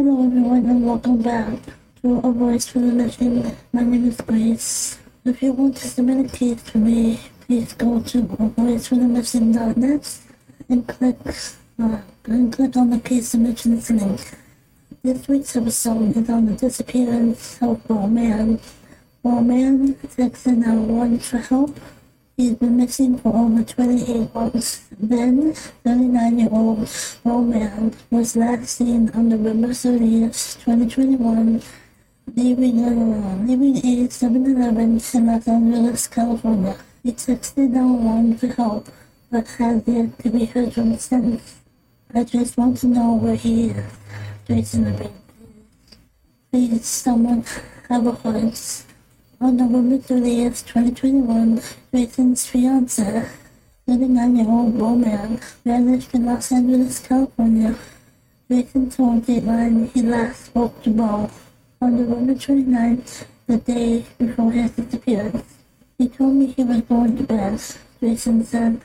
Hello everyone and welcome back to A Voice for the Missing. My name is Grace. If you want to submit a case for me, please go to voiceforthemissing.net and click uh, and click on the case submissions link. This week's episode is on the disappearance of Bo Mann. Bo Mann texted out one for help. He's been missing for over 28 months. Then, 39-year-old Bo Mann was last seen on November 30th, 2021, leaving, uh, leaving a 7-Eleven in Los Angeles, California. He texted 911 for help, but has yet to be heard from since. I just want to know where he is. Jason. Please, someone have a heart. On November 30th, 2021, Jason's fiance, 39-year-old Bo Mann, vanished in Los Angeles, California. Jason told Dateline he last spoke to Bo on November 29th, the day before his disappearance. He told me he was going to bed, Jason said,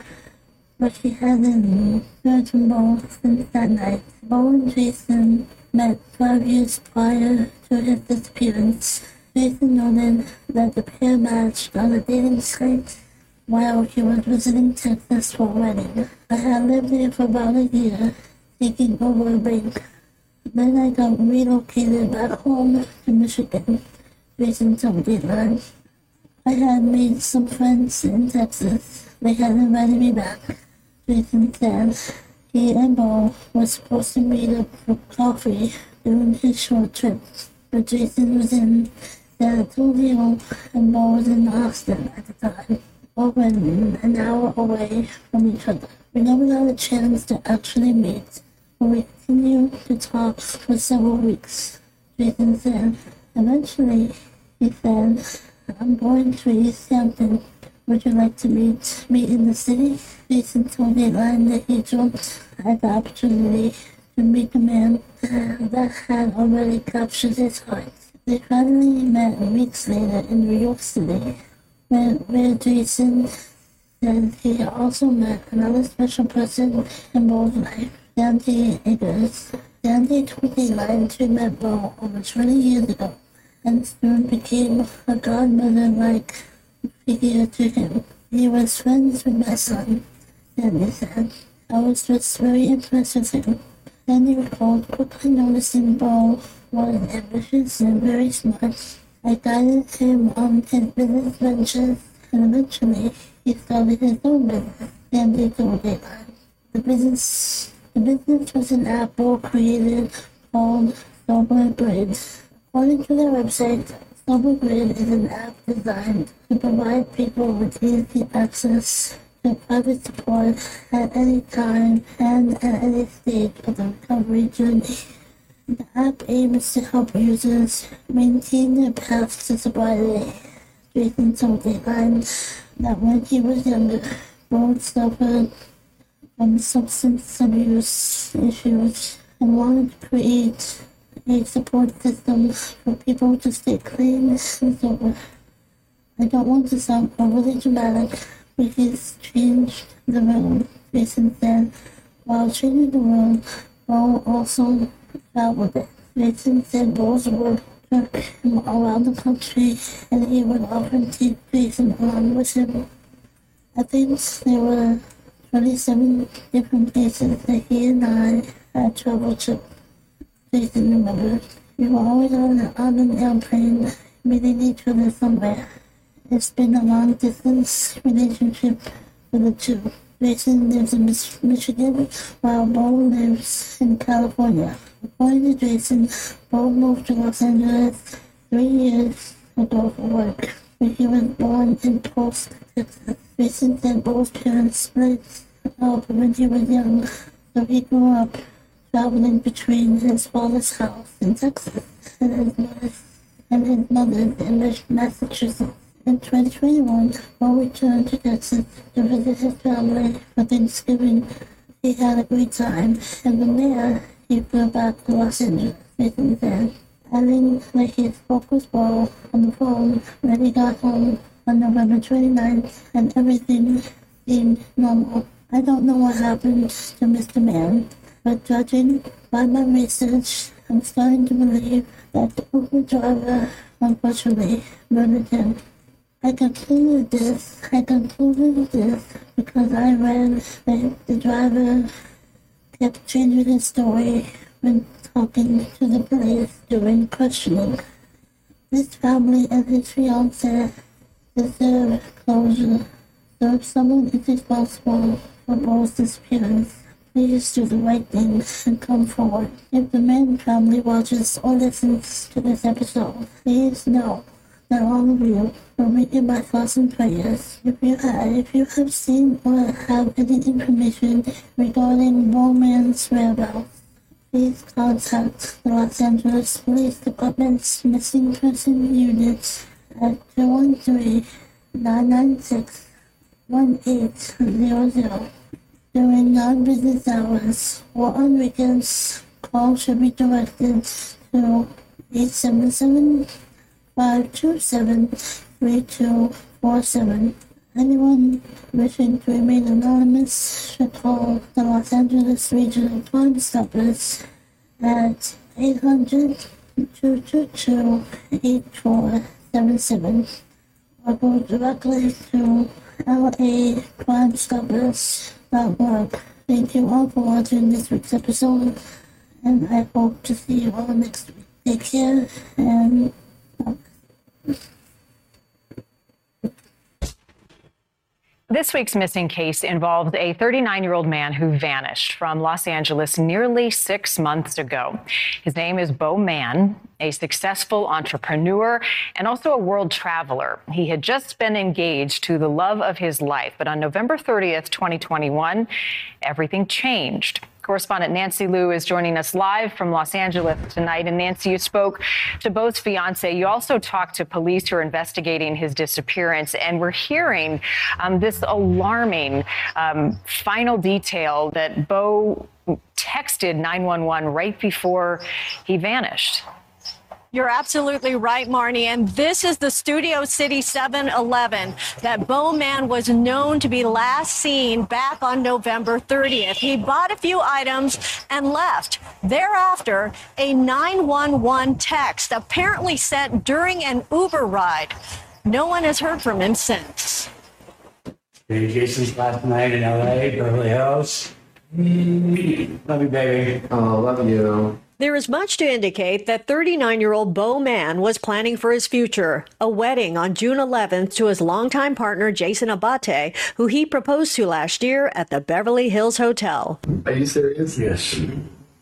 but he hadn't heard from Bo since that night. Bo and Jason met five years prior to his disappearance. Jason noted that the pair matched on a dating site while he was visiting Texas for a wedding. I had lived there for about a year, taking over a bank. Then I got relocated back home to Michigan, Jason told Dateline. I had made some friends in Texas. They had invited me back. Jason said he and Bo were supposed to meet up for coffee during his short trip, but Jason was in San Antonio Bo was in Austin at the time, over an hour away from each other. We never got a chance to actually meet, but we continued to talk for several weeks. Jason said, eventually, he said, I'm going to East Hampton. Would you like to meet me in the city? Jason told Dateline that he jumped at the opportunity to meet a man that had already captured his heart. They finally met weeks later in New York City, where, where Jason said he also met another special person in Bo's life, Sandy Eggers. Dante told Dateline she met Bo over 20 years ago and soon became a godmother-like figure to him. He was friends with my son, Sandy said. I was just very impressed with him. Sandy recalled quickly noticing Bo was ambitious and very smart. I guided him on his business ventures, and eventually he started his own business. The business, the business was an app Bo created called Sober Grid. According to their website, Sober Grid is an app designed to provide people with easy access to private support at any time and at any stage of the recovery journey. The app aims to help users maintain their path to sobriety. Jason told Dateline that when he was younger, Bo suffered from substance abuse issues and wanted to create a support system for people to stay clean and sober. I don't want to sound overly dramatic, but he's changed the world, Jason said. While changing the world, Bo also traveled it. Jason said Bo's work took him around the country and he would often take Jason along with him. I think there were 27 different places that he and I had traveled to. Jason remembered. We were always on, on an airplane, meeting each other somewhere. It's been a long distance relationship for the two. Jason lives in Michigan while Bo lives in California. According to Jason, Bo moved to Los Angeles three years ago for work. He was born in Post, Texas. Jason said Bo's parents split up when he was young, so he grew up traveling between his father's house in Texas and his mother's, and his mother's in Massachusetts. In 2021, Bo returned to Texas to visit his family for Thanksgiving. He had a great time, and the there, he flew back to Los Angeles, Jason said. Adding that he spoke with Bo on the phone when he got home on November 29th, and everything seemed normal. I don't know what happened to Mr. Mann, but judging by my research I'm starting to believe that the Uber driver unfortunately murdered him. I concluded this. I concluded this because I read that the driver kept changing his story when talking to the police during questioning. This family and his fiance deserve closure. So if someone is responsible for Bo's disappearance, please do the right thing and come forward. If the Mann family watches or listens to this episode, please know that all will be in my thoughts and prayers. If you have, if you have seen or have any information regarding Bo Mann's whereabouts, please contact the Los Angeles Police Department's missing person unit at 213-996-1800. During non-business hours or on weekends, calls should be directed to 877 527-3247. Anyone wishing to remain anonymous should call the Los Angeles Regional Crime Stoppers at 800-222-8477 or go directly to lacrimestoppers.org. Thank you all for watching this week's episode, and I hope to see you all next week. Take care and This week's missing case involved a 39 year old man who vanished from Los Angeles nearly six months ago. His name is Bo Mann, a successful entrepreneur and also a world traveler. He had just been engaged to the love of his life, but on November 30th, 2021, everything changed. Correspondent Nancy Liu is joining us live from Los Angeles tonight. And Nancy, you spoke to Bo's fiance. You also talked to police who are investigating his disappearance. And we're hearing um, this alarming um, final detail that Bo texted 911 right before he vanished. You're absolutely right, Marnie. And this is the Studio City 7 Eleven that Bo Mann was known to be last seen back on November 30th. He bought a few items and left. Thereafter, a 911 text apparently sent during an Uber ride. No one has heard from him since. Hey, Jason's last night in LA, Beverly Hills. Love you, baby. Oh, love you. There is much to indicate that 39 year old Bo Mann was planning for his future, a wedding on June 11th to his longtime partner Jason Abate, who he proposed to last year at the Beverly Hills Hotel. Are you serious? Yes.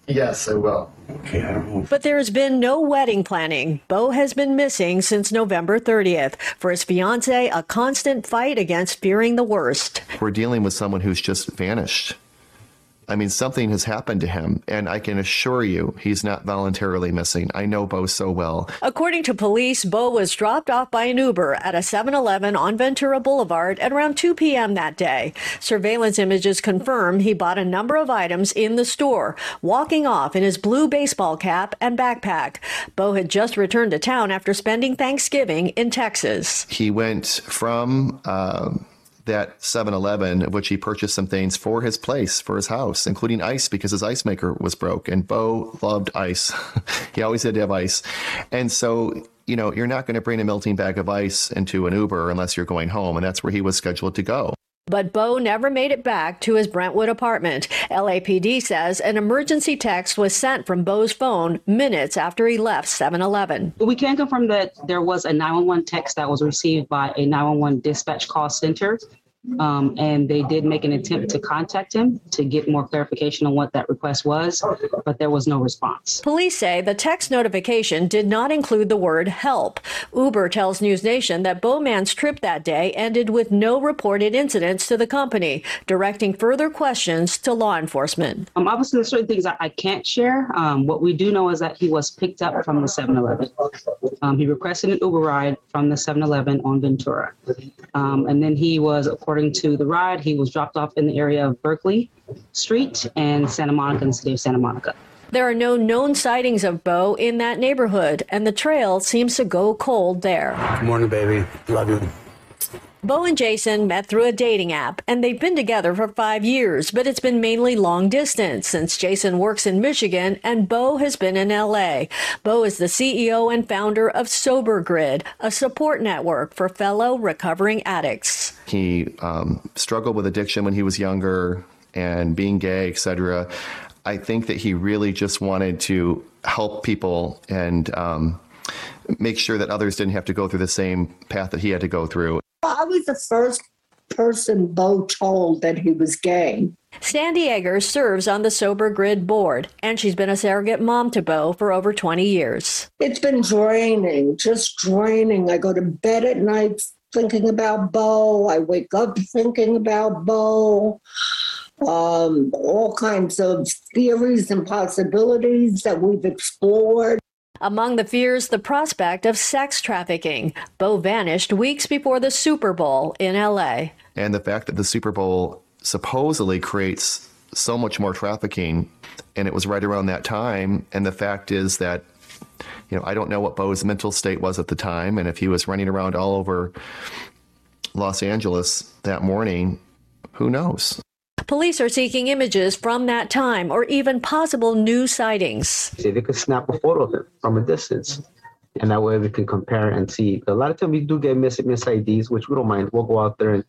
Yes, I will. Okay, I don't know. But there has been no wedding planning. Bo has been missing since November 30th. For his fiance, a constant fight against fearing the worst. We're dealing with someone who's just vanished. I mean, something has happened to him, and I can assure you he's not voluntarily missing. I know Bo so well. According to police, Bo was dropped off by an Uber at a 7 Eleven on Ventura Boulevard at around 2 p.m. that day. Surveillance images confirm he bought a number of items in the store, walking off in his blue baseball cap and backpack. Bo had just returned to town after spending Thanksgiving in Texas. He went from um, that 7 Eleven, of which he purchased some things for his place, for his house, including ice because his ice maker was broke. And Bo loved ice. he always had to have ice. And so, you know, you're not going to bring a melting bag of ice into an Uber unless you're going home. And that's where he was scheduled to go. But Bo never made it back to his Brentwood apartment. LAPD says an emergency text was sent from Bo's phone minutes after he left 7 Eleven. We can confirm that there was a 911 text that was received by a 911 dispatch call center. Um, and they did make an attempt to contact him to get more clarification on what that request was, but there was no response. Police say the text notification did not include the word help. Uber tells News Nation that Bo Mann's trip that day ended with no reported incidents to the company, directing further questions to law enforcement. Um, obviously, there's certain things I, I can't share. Um, what we do know is that he was picked up from the 7 Eleven. Um, he requested an Uber ride from the 7 Eleven on Ventura. Um, and then he was, according to the ride, he was dropped off in the area of Berkeley Street and Santa Monica in the city of Santa Monica. There are no known sightings of Bo in that neighborhood, and the trail seems to go cold there. Good morning, baby. Love you. Bo and Jason met through a dating app, and they've been together for five years, but it's been mainly long distance since Jason works in Michigan and Bo has been in LA. Bo is the CEO and founder of Sober Grid, a support network for fellow recovering addicts. He um, struggled with addiction when he was younger and being gay, etc. I think that he really just wanted to help people and um, make sure that others didn't have to go through the same path that he had to go through. I was the first person Bo told that he was gay. Sandy Eggers serves on the Sober Grid board, and she's been a surrogate mom to Bo for over 20 years. It's been draining, just draining. I go to bed at night thinking about Bo. I wake up thinking about Bo. Um, all kinds of theories and possibilities that we've explored. Among the fears, the prospect of sex trafficking. Bo vanished weeks before the Super Bowl in LA. And the fact that the Super Bowl supposedly creates so much more trafficking, and it was right around that time. And the fact is that, you know, I don't know what Bo's mental state was at the time, and if he was running around all over Los Angeles that morning, who knows? Police are seeking images from that time or even possible new sightings. See, they could snap a photo of it from a distance. And that way we can compare and see. A lot of times we do get miss, miss IDs, which we don't mind. We'll go out there and,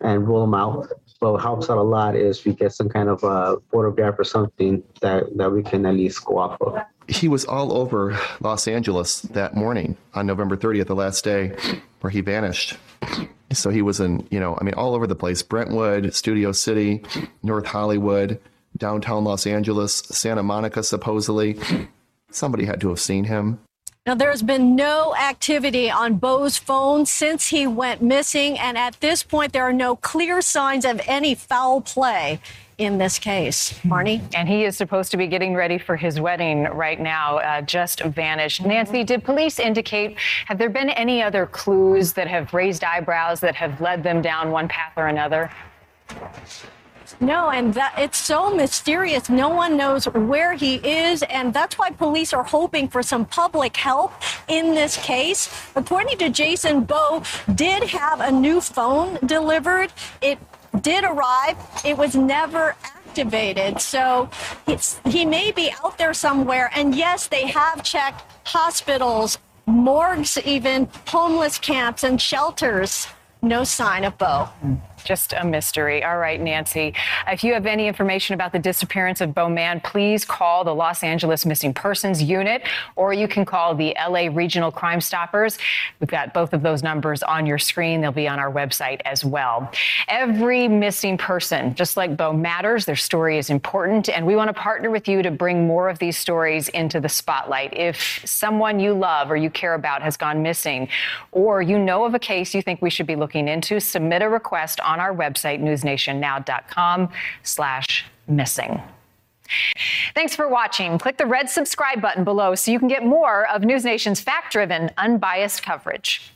and roll them out. But what helps out a lot is we get some kind of a photograph or something that, that we can at least go off of. He was all over Los Angeles that morning on November 30th, the last day where he vanished. So he was in, you know, I mean, all over the place Brentwood, Studio City, North Hollywood, downtown Los Angeles, Santa Monica, supposedly. Somebody had to have seen him. Now, there's been no activity on Bo's phone since he went missing, and at this point, there are no clear signs of any foul play in this case. Marnie? And he is supposed to be getting ready for his wedding right now, uh, just vanished. Nancy, did police indicate, have there been any other clues that have raised eyebrows that have led them down one path or another? No, and that it's so mysterious. No one knows where he is, and that's why police are hoping for some public help in this case. According to Jason, Bo did have a new phone delivered. It did arrive. It was never activated. So he may be out there somewhere. And yes, they have checked hospitals, morgues, even homeless camps and shelters. No sign of Bo. Just a mystery. All right, Nancy. If you have any information about the disappearance of Bo Mann, please call the Los Angeles Missing Persons Unit or you can call the LA Regional Crime Stoppers. We've got both of those numbers on your screen. They'll be on our website as well. Every missing person, just like Bo matters, their story is important, and we want to partner with you to bring more of these stories into the spotlight. If someone you love or you care about has gone missing, or you know of a case you think we should be looking into, submit a request on our website, newsnationnow.com slash missing. Thanks for watching. Click the red subscribe button below so you can get more of News Nation's fact-driven, unbiased coverage.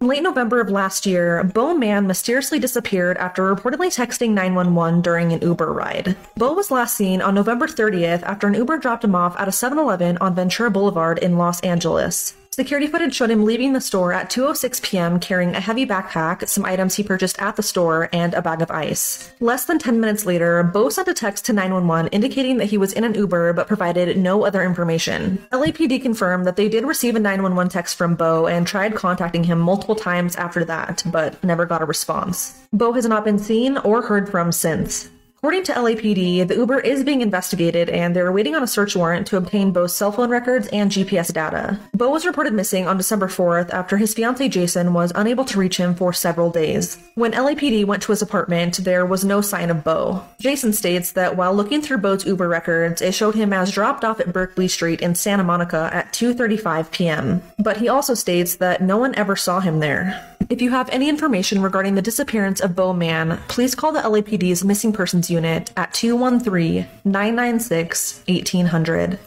In late November of last year, Bo Mann mysteriously disappeared after reportedly texting 911 during an Uber ride. Bo was last seen on November 30th after an Uber dropped him off at a 7 Eleven on Ventura Boulevard in Los Angeles. Security footage showed him leaving the store at 2:06 p.m. carrying a heavy backpack, some items he purchased at the store, and a bag of ice. Less than 10 minutes later, Bo sent a text to 911 indicating that he was in an Uber but provided no other information. LAPD confirmed that they did receive a 911 text from Bo and tried contacting him multiple times after that, but never got a response. Bo has not been seen or heard from since. According to LAPD, the Uber is being investigated and they're waiting on a search warrant to obtain Bo's cell phone records and GPS data. Bo was reported missing on December 4th after his fiancee Jason was unable to reach him for several days. When LAPD went to his apartment, there was no sign of Bo. Jason states that while looking through Bo's Uber records, it showed him as dropped off at Berkeley Street in Santa Monica at 2:35 p.m. But he also states that no one ever saw him there. If you have any information regarding the disappearance of Bo Mann, please call the LAPD's Missing Persons Unit at 213 996 1800.